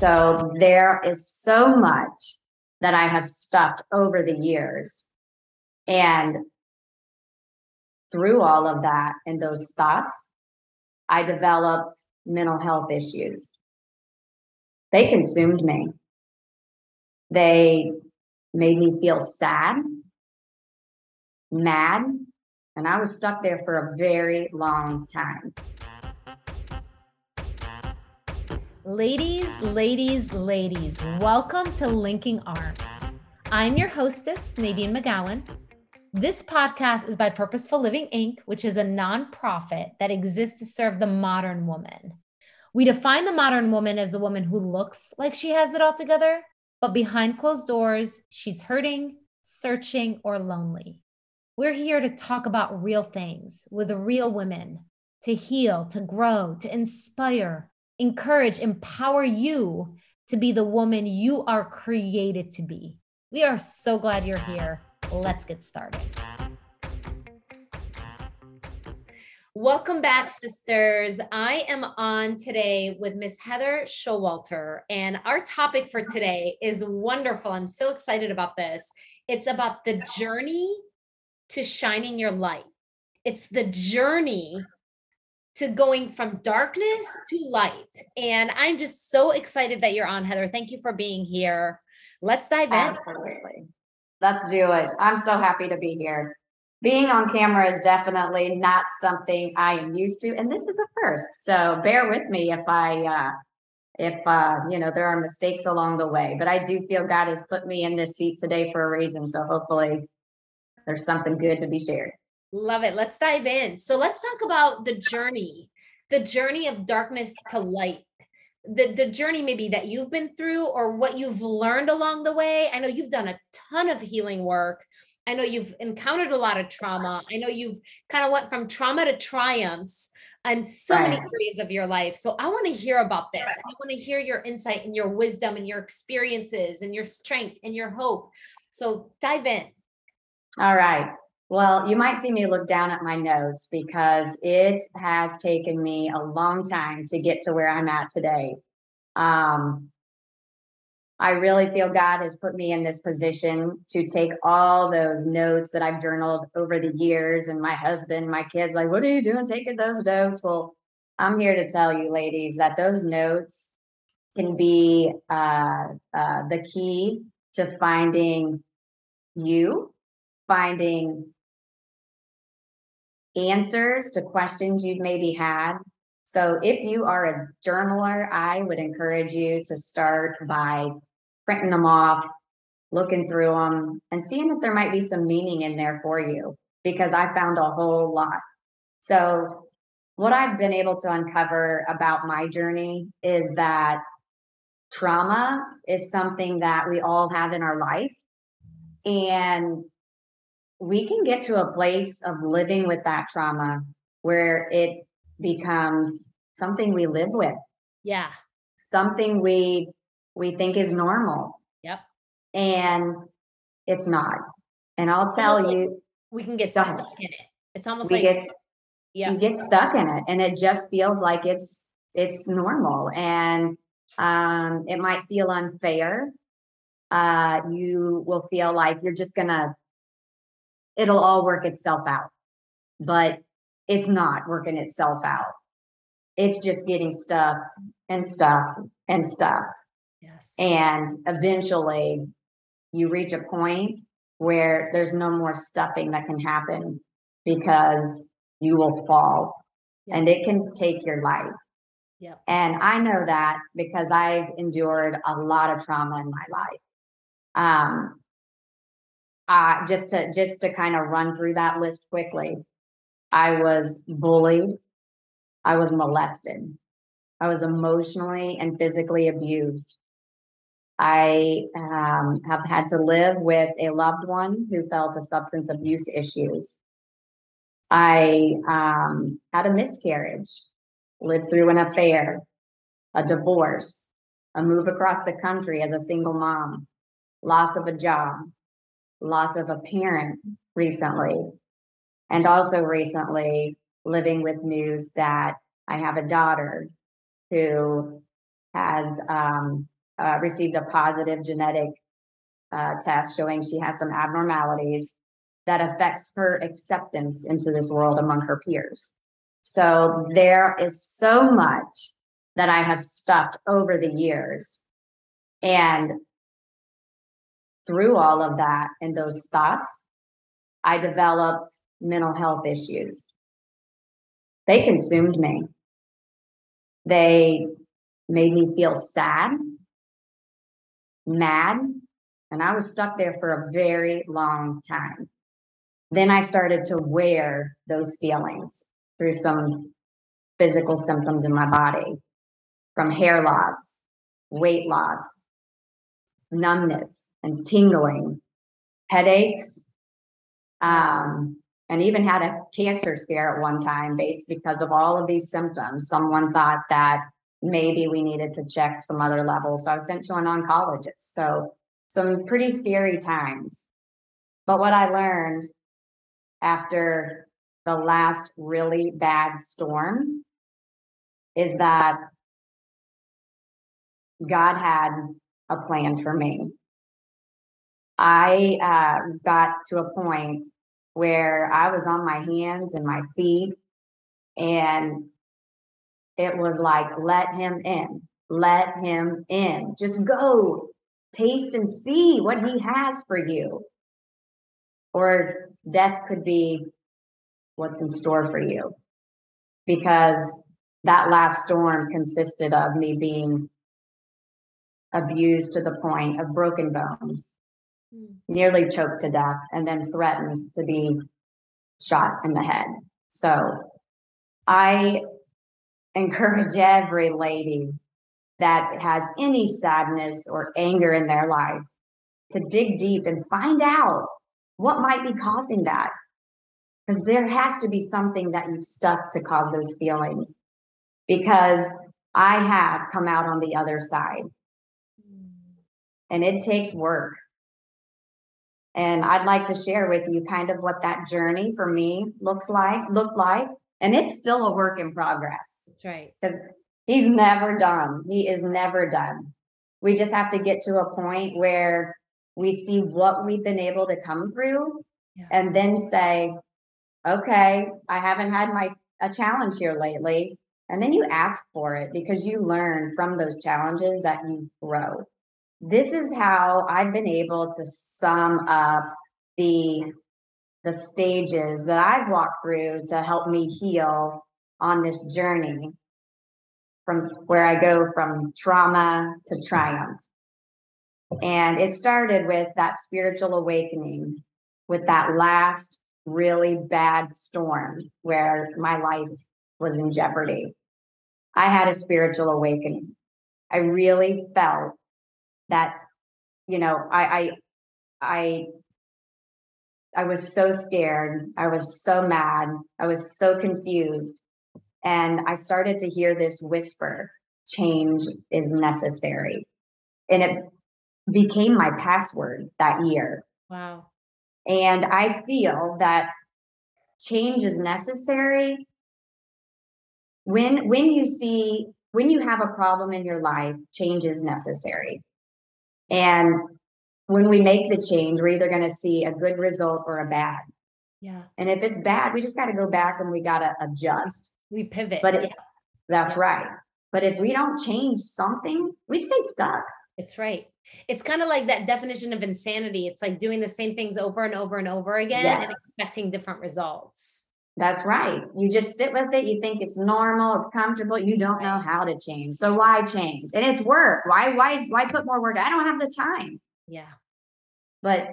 so there is so much that I have stuffed over the years. And through all of that and those thoughts, I developed mental health issues. They consumed me. They made me feel sad, mad, and I was stuck there for a very long time. Ladies, ladies, ladies, welcome to Linking Arms. I'm your hostess, Nadine McGowan. This podcast is by Purposeful Living Inc., which is a nonprofit that exists to serve the modern woman. We define the modern woman as the woman who looks like she has it all together, but behind closed doors, she's hurting, searching, or lonely. We're here to talk about real things with real women, to heal, to grow, to inspire, encourage, empower you to be the woman you are created to be. We are so glad you're here. Let's get started. Welcome back, sisters. I am on today with Miss Heather Showalter, and our topic for today is wonderful. I'm so excited about this. It's about the journey to shining your light. It's the journey to going from darkness to light. And I'm just so excited that you're on, Heather. Thank you for being here. Let's dive in. Absolutely. Let's do it. I'm so happy to be here. Being on camera is definitely not something I am used to, and this is a first. So bear with me if I, uh, if uh, you know, there are mistakes along the way. But I do feel God has put me in this seat today for a reason. So hopefully, there's something good to be shared. Love it. Let's dive in. So let's talk about the journey, the journey of darkness to light. The, the journey maybe that you've been through or what you've learned along the way. I know you've done a ton of healing work. I know you've encountered a lot of trauma. I know you've kind of went from trauma to triumphs and so many areas of your life. So I want to hear about this. I want to hear your insight and your wisdom and your experiences and your strength and your hope. So dive in. All right. Well, you might see me look down at my notes because it has taken me a long time to get to where I'm at today. Um, I really feel God has put me in this position to take all those notes that I've journaled over the years, and my husband, my kids, like, what are you doing taking those notes? Well, I'm here to tell you, ladies, that those notes can be uh, uh, the key to finding you, finding answers to questions you've maybe had. So if you are a journaler, I would encourage you to start by printing them off, looking through them, and seeing if there might be some meaning in there for you, because I found a whole lot. So, what I've been able to uncover about my journey is that trauma is something that we all have in our life. And we can get to a place of living with that trauma where it becomes something we live with. Yeah. Something we we think is normal. Yep. And it's not. And I'll tell like you we can get stuck in it. It's almost like get, yeah. you get stuck in it and it just feels like it's it's normal and um it might feel unfair. Uh you will feel like you're just gonna it'll all work itself out. But it's not working itself out. It's just getting stuffed and stuffed and stuffed. Yes. And eventually you reach a point where there's no more stuffing that can happen because you will fall yep. and it can take your life. Yep. And I know that because I've endured a lot of trauma in my life. Um, uh, just to just to kind of run through that list quickly. I was bullied. I was molested. I was emotionally and physically abused. I um, have had to live with a loved one who fell to substance abuse issues. I um, had a miscarriage, lived through an affair, a divorce, a move across the country as a single mom, loss of a job, loss of a parent recently, and also recently living with news that I have a daughter who has um, uh, received a positive genetic uh, test showing she has some abnormalities that affects her acceptance into this world among her peers. So there is so much that I have stuffed over the years. And through all of that and those thoughts, I developed mental health issues. They consumed me. They made me feel sad, mad, and I was stuck there for a very long time. Then I started to wear those feelings through some physical symptoms in my body from hair loss, weight loss, numbness, and tingling, headaches, um, and even had a cancer scare at one time based because of all of these symptoms. Someone thought that maybe we needed to check some other levels. So I was sent to an oncologist. So some pretty scary times. But what I learned after the last really bad storm is that God had a plan for me. I uh, got to a point where I was on my hands and my feet, and it was like, let him in, let him in. Just go taste and see what he has for you. Or death could be what's in store for you. Because that last storm consisted of me being abused to the point of broken bones. Nearly choked to death, and then threatened to be shot in the head. So I encourage every lady that has any sadness or anger in their life to dig deep and find out what might be causing that. Because there has to be something that you've stuck to cause those feelings. Because I have come out on the other side and it takes work. And I'd like to share with you kind of what that journey for me looks like, looked like. And it's still a work in progress. That's right. Because he's never done. He is never done. We just have to get to a point where we see what we've been able to come through yeah. and then say, okay, I haven't had my a challenge here lately. And then you ask for it because you learn from those challenges that you grow this is how I've been able to sum up the the stages that I've walked through to help me heal on this journey from where I go from trauma to triumph. And it started with that spiritual awakening, with that last really bad storm where my life was in jeopardy. I had a spiritual awakening. I really felt that you know i i i i was so scared. I was so mad. I was so confused. And i started to hear this whisper change is necessary. And it became my password that year. Wow. And i feel that change is necessary when when you see when you have a problem in your life change is necessary and when we make the change, we're either going to see a good result or a bad. Yeah. And if it's bad, we just got to go back and we got to adjust. We pivot. But it, that's right. But if we don't change something, we stay stuck. It's right. It's kind of like that definition of insanity. It's like doing the same things over and over and over again yes. and expecting different results. That's right. You just sit with it. You think it's normal, it's comfortable. You don't know how to change. So why change? And it's work. Why, why, why put more work? I don't have the time. Yeah. But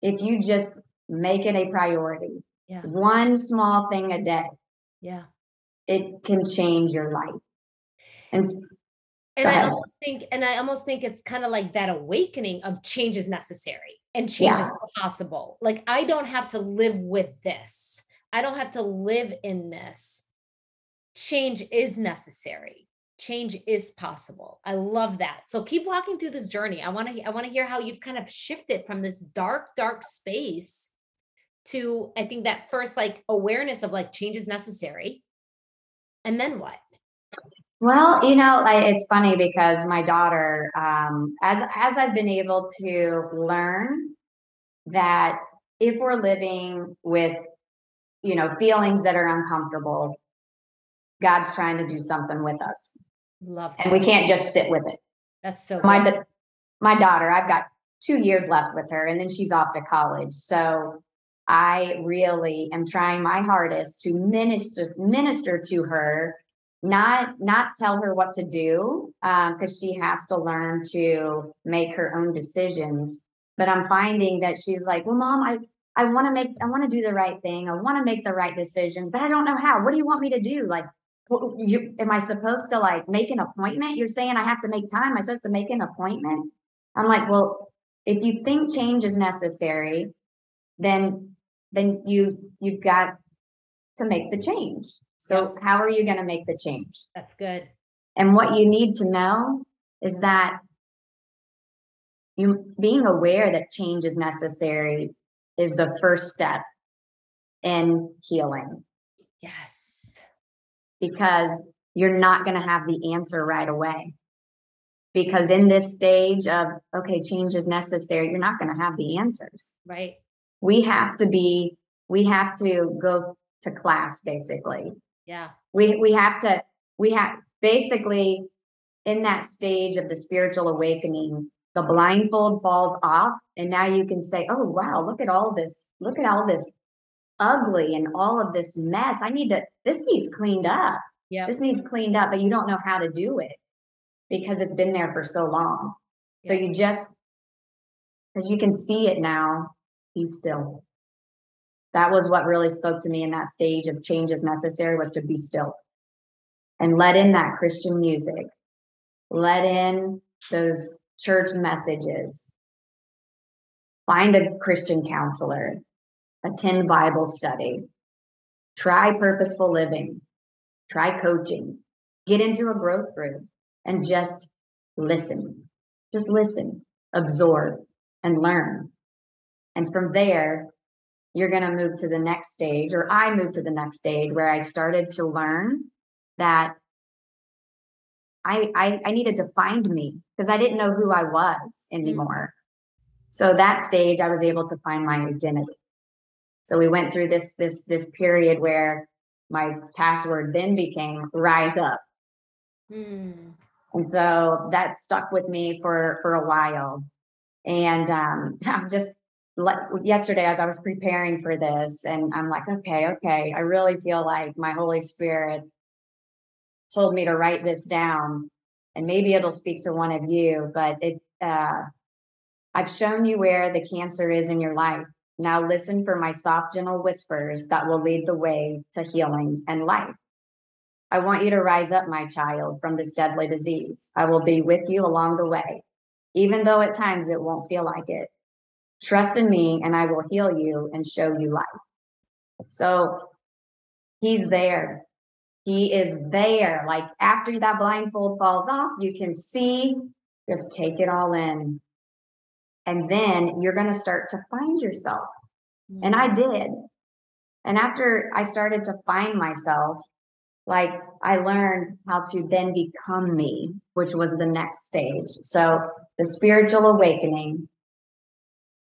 if you just make it a priority, yeah. one small thing a day, yeah, it can change your life. And and I almost think, and I almost think it's kind of like that awakening of change is necessary and change yeah. is possible. Like I don't have to live with this. I don't have to live in this. Change is necessary. Change is possible. I love that. So keep walking through this journey. I want to I want to hear how you've kind of shifted from this dark dark space to I think that first like awareness of like change is necessary. And then what? Well, you know, it's funny because my daughter, um, as as I've been able to learn that if we're living with, you know, feelings that are uncomfortable, God's trying to do something with us, Love and we can't just sit with it. That's so My my daughter, I've got two years left with her, and then she's off to college. So I really am trying my hardest to minister minister to her, not not tell her what to do, um, because she has to learn to make her own decisions. But I'm finding that she's like, well, mom, I I want to make I want to do the right thing. I want to make the right decisions, but I don't know how. What do you want me to do? Like, you am I supposed to like make an appointment? You're saying I have to make time. Am I supposed to make an appointment? I'm like, well, if you think change is necessary, then then you you've got to make the change. So how are you going to make the change? That's good. And what you need to know is that you being aware that change is necessary is the first step in healing Yes. because you're not going to have the answer right away. Because in this stage of, okay, change is necessary, you're not going to have the answers. Right. We have to be, we have to go to class basically. Yeah. We, we have to, we have basically in that stage of the spiritual awakening, the blindfold falls off. And now you can say, oh, wow, look at all this, look at all this ugly and all of this mess. I need to, this needs cleaned up. Yeah. This needs cleaned up, but you don't know how to do it because it's been there for so long. So you just, because you can see it now, be still. That was what really spoke to me in that stage of change is necessary was to be still and let in that Christian music, let in those church messages, find a Christian counselor, attend Bible study, try purposeful living, try coaching, get into a growth group and just listen. Just listen, absorb, and learn. And from there, you're going to move to the next stage, or I moved to the next stage where I started to learn that I, I, I needed to find me because I didn't know who I was anymore. So that stage, I was able to find my identity. So we went through this this this period where my password then became rise up. Mm. And so that stuck with me for for a while. And um, I'm just like yesterday as I was preparing for this, and I'm like, okay, okay, I really feel like my Holy Spirit told me to write this down, and maybe it'll speak to one of you. But it, uh, I've shown you where the cancer is in your life. Now listen for my soft, gentle whispers that will lead the way to healing and life. I want you to rise up, my child, from this deadly disease. I will be with you along the way, even though at times it won't feel like it. Trust in me, and I will heal you and show you life. So he's there. He is there. Like after that blindfold falls off, you can see, just take it all in. And then you're going to start to find yourself. And I did. And after I started to find myself, like I learned how to then become me, which was the next stage. So the spiritual awakening,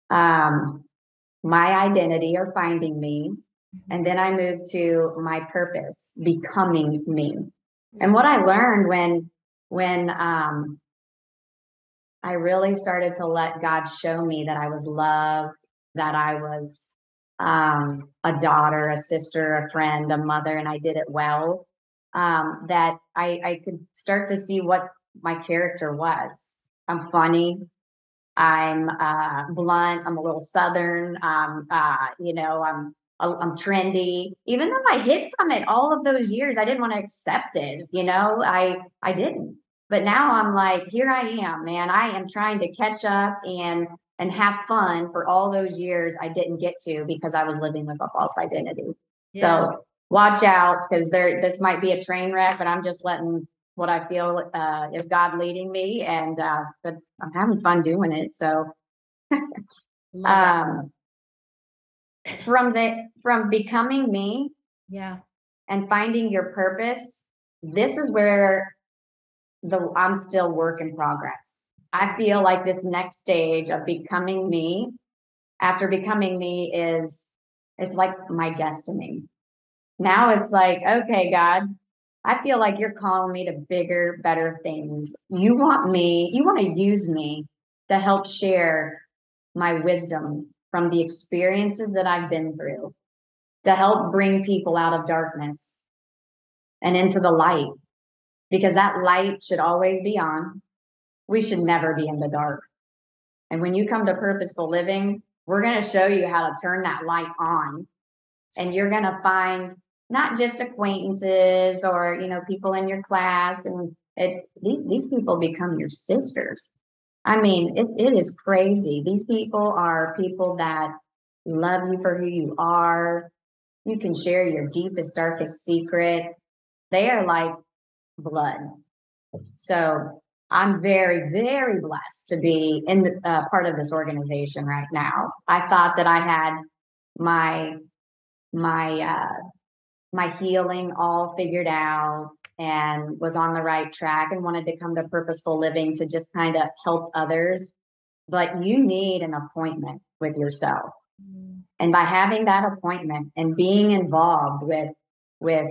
um, my identity or finding me. And then I moved to my purpose, becoming me. And what I learned when when um I really started to let God show me that I was loved, that I was um, a daughter, a sister, a friend, a mother, and I did it well. Um, that I, I could start to see what my character was. I'm funny. I'm uh, blunt. I'm a little southern. Um, uh, you know, I'm I'm trendy. Even though I hid from it all of those years, I didn't want to accept it. You know, I I didn't. But now I'm like, here I am, man. I am trying to catch up and and have fun for all those years I didn't get to because I was living with a false identity. Yeah. So watch out because there this might be a train wreck, but I'm just letting what I feel uh, is God leading me, and uh, but I'm having fun doing it. So um, from the from becoming me yeah. and finding your purpose, this is where the I'm still work in progress. I feel like this next stage of becoming me after becoming me is it's like my destiny. Now it's like, okay, God, I feel like you're calling me to bigger, better things. You want me, you want to use me to help share my wisdom from the experiences that I've been through to help bring people out of darkness and into the light because that light should always be on. We should never be in the dark. And when you come to purposeful living, we're going to show you how to turn that light on. And you're going to find not just acquaintances or, you know, people in your class and it, these, these people become your sisters. I mean, it, it is crazy. These people are people that love you for who you are. You can share your deepest, darkest secret. They are like blood. So I'm very, very blessed to be in the uh, part of this organization right now. I thought that I had my my uh, my healing all figured out and was on the right track and wanted to come to purposeful living to just kind of help others. But you need an appointment with yourself. Mm. And by having that appointment and being involved with with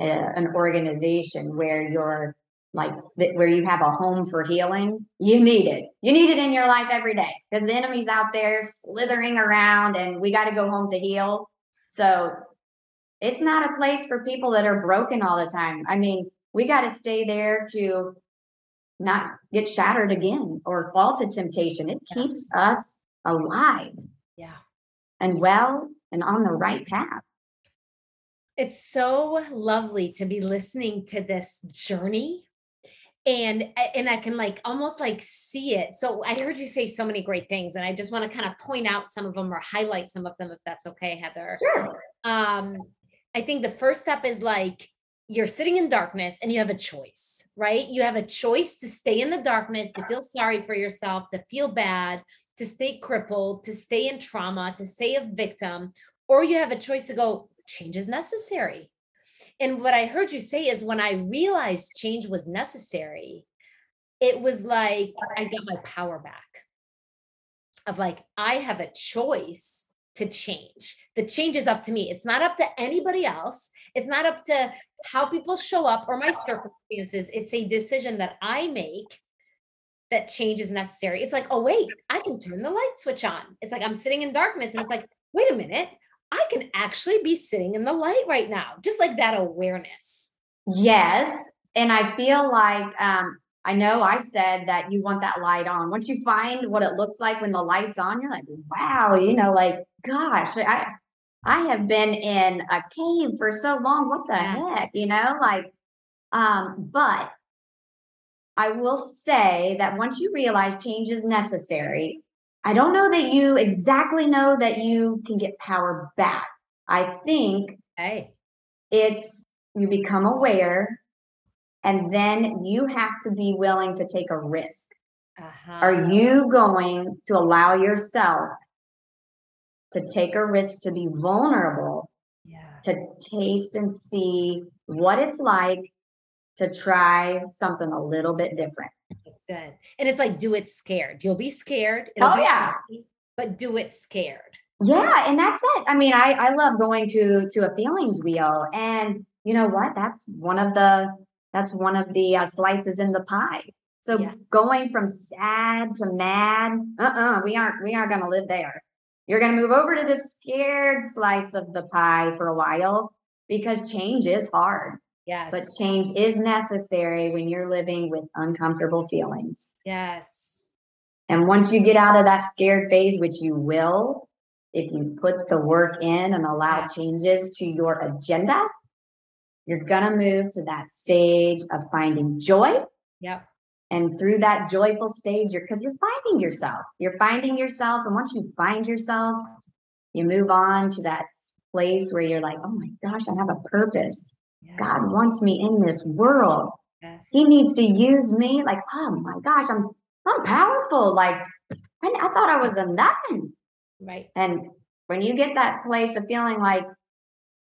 a, an organization where you're like where you have a home for healing, you need it. You need it in your life every day because the enemy's out there slithering around and we got to go home to heal. So it's not a place for people that are broken all the time. I mean, we got to stay there to not get shattered again or fall to temptation. It yeah. keeps us alive. Yeah. And well and on the right path. It's so lovely to be listening to this journey and and i can like almost like see it so i heard you say so many great things and i just want to kind of point out some of them or highlight some of them if that's okay heather sure um I think the first step is like you're sitting in darkness and you have a choice, right? You have a choice to stay in the darkness, to feel sorry for yourself, to feel bad, to stay crippled, to stay in trauma, to stay a victim, or you have a choice to go, change is necessary. And what I heard you say is when I realized change was necessary, it was like I got my power back of like, I have a choice to change. The change is up to me. It's not up to anybody else. It's not up to how people show up or my circumstances. It's a decision that I make that change is necessary. It's like, oh, wait, I can turn the light switch on. It's like I'm sitting in darkness and it's like, wait a minute, I can actually be sitting in the light right now. Just like that awareness. Yes. And I feel like um, I know I said that you want that light on. Once you find what it looks like when the light's on, you're like, wow, you know, like, gosh, I I have been in a cave for so long. What the heck? You know, like, um, but I will say that once you realize change is necessary, I don't know that you exactly know that you can get power back. I think hey. it's you become aware and then you have to be willing to take a risk. Uh-huh. Are you going to allow yourself to take a risk to be vulnerable, yeah. to taste and see what it's like to try something a little bit different? It's good. And it's like, do it scared. You'll be scared. It'll oh, be yeah. Happy, but do it scared. Yeah, and that's it. I mean, I I love going to to a feelings wheel, and you know what? That's one of the that's one of the uh, slices in the pie. So yeah. going from sad to mad, uh-uh, we aren't we aren't going to live there. You're going to move over to the scared slice of the pie for a while because change is hard. Yes. But change is necessary when you're living with uncomfortable feelings. Yes. And once you get out of that scared phase, which you will, if you put the work in and allow yeah. changes to your agenda, you're going to move to that stage of finding joy. Yep. And through that joyful stage, you're because you're finding yourself. You're finding yourself. And once you find yourself, you move on to that place where you're like, oh my gosh, I have a purpose. Yes. God wants me in this world. Yes. He needs to use me. Like, oh my gosh, I'm I'm powerful. Like, I, I thought I was a nothing. Right. And when you get that place of feeling like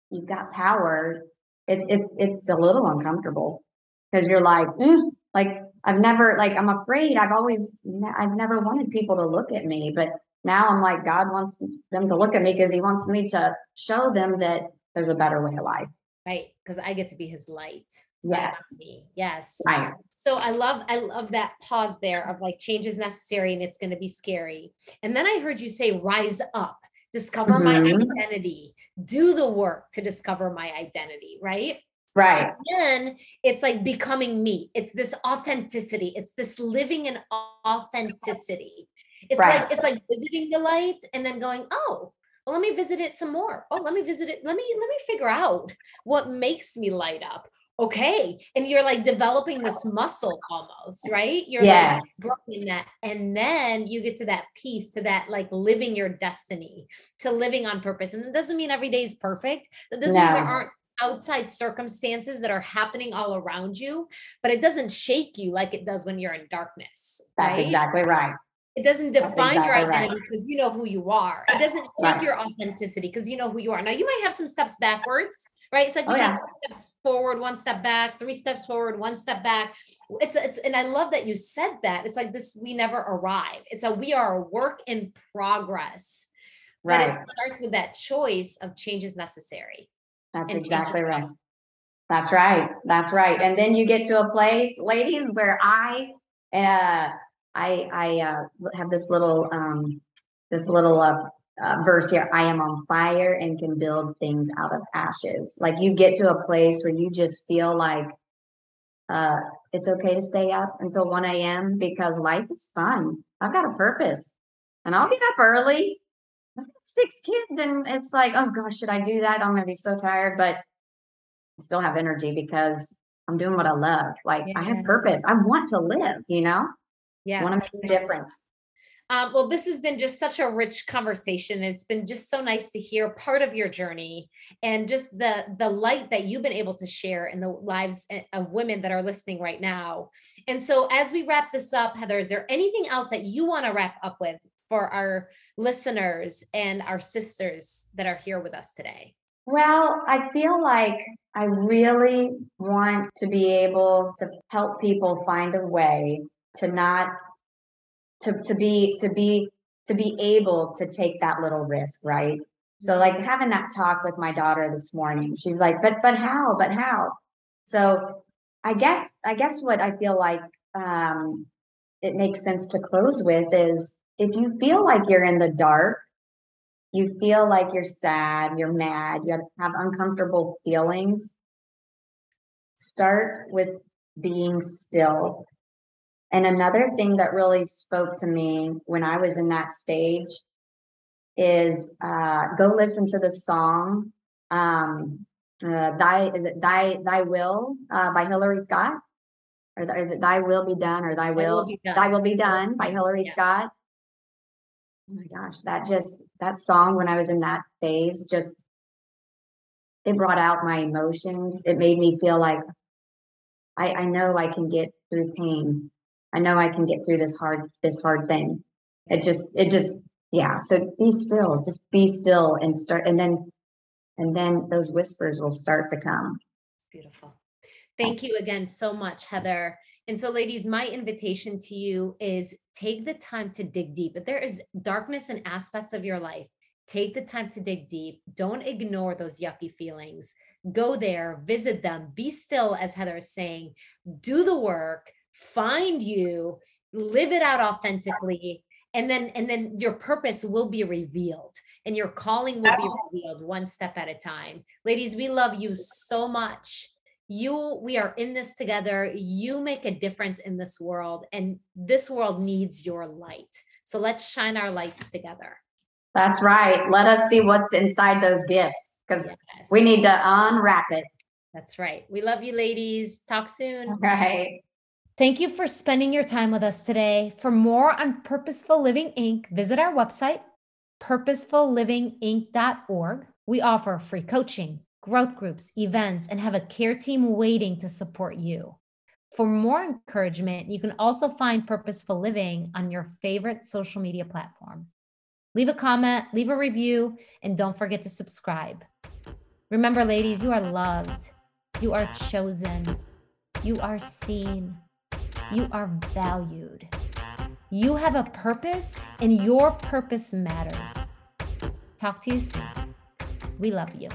you've got power, it, it it's a little uncomfortable because you're like, mm, Like I've never, like, I'm afraid. I've always, I've never wanted people to look at me, but now I'm like, God wants them to look at me because he wants me to show them that there's a better way of life. Right. Because I get to be his light. Yes. Me. Yes. Right. So I love I love that pause there of like change is necessary and it's going to be scary. And then I heard you say rise up, discover my Mhm. identity, do the work to discover my identity, right? Right. then it's like becoming me. It's this authenticity. It's this living in authenticity. It's Right. like it's like visiting the light and then going, oh, well, let me visit it some more. Oh, let me visit it. Let me let me figure out what makes me light up. Okay. And you're like developing this muscle almost, right? You're Yes. like growing that. And then you get to that piece, to that like living your destiny, to living on purpose. And it doesn't mean every day is perfect. That doesn't mean there aren't outside circumstances that are happening all around you, but it doesn't shake you like it does when you're in darkness. That's right? exactly right. It doesn't define your exactly right. identity because you know who you are. It doesn't shake Right. your authenticity because you know who you are. Now you might have some steps backwards, right? It's like Oh, you yeah. steps forward, one step back, three steps forward, one step back. It's it's and I love that you said that. It's like this, we never arrive. It's a we are a work in progress. But Right. it starts with that choice of change is necessary. That's and change is exactly right. possible. That's right. That's right. And then you get to a place, ladies, where I, uh, I, I, uh, have this little, um, this little, uh, uh, verse here. I am on fire and can build things out of ashes. Like you get to a place where you just feel like, uh, it's okay to stay up until 1 a.m. because life is fun. I've got a purpose and I'll get up early. I've got six kids and it's like, oh gosh, should I do that? I'm gonna be so tired, but I still have energy because I'm doing what I love. Like I have purpose. I want to live, you know, I Yeah. want to make a difference. Um, well, this has been just such a rich conversation. It's been just so nice to hear part of your journey and just the the light that you've been able to share in the lives eh, of women that are listening right now. And so, as we wrap this up, Heather, is there anything else that you want to wrap up with for our listeners and our sisters that are here with us today? Well, I feel like I really want to be able to help people find a way to not to to be to be to be able to take that little risk, right? So like having that talk with my daughter this morning, she's like, but but how? But how? So I guess I guess what I feel like um it makes sense to close with is if you feel like you're in the dark, you feel like you're sad, you're mad, you have, have uncomfortable feelings, start with being still. And another thing that really spoke to me when I was in that stage is uh, go listen to the song um, uh, "Thy Is it Thy Thy Will" uh, by Hillary Scott, or th- is it "Thy Will Be Done" or "Thy will Will be done. Thy Will Be Done" by Hillary Yeah. Scott. Oh my gosh, that just that song when I was in that phase just it brought out my emotions. It made me feel like I, I know I can get through pain. I know I can get through this hard this hard thing. It just it just yeah. So be still, just be still and start and then and then those whispers will start to come. It's beautiful. Thank you again so much, Heather. And so, ladies, my invitation to you is take the time to dig deep. If there is darkness in aspects of your life, take the time to dig deep. Don't ignore those yucky feelings. Go there, visit them, be still, as Heather is saying, do the work, find you, live it out authentically. And then, and then your purpose will be revealed and your calling will be revealed one step at a time. Ladies, we love you so much you we are in this together you make a difference in this world and this world needs your light so let's shine our lights together That's right. Let us see what's inside those gifts because Yes. we need to unwrap it. that's right we love you ladies talk soon Right. Thank you for spending your time with us today. For more on Purposeful Living Inc., visit our website, purposefullivinginc.org. We offer free coaching, growth groups, events, and have a care team waiting to support you. For more encouragement, you can also find Purposeful Living on your favorite social media platform. Leave a comment, leave a review, and don't forget to subscribe. Remember, ladies, you are loved, you are chosen, you are seen. You are valued. You have a purpose, and your purpose matters. Talk to you soon. We love you.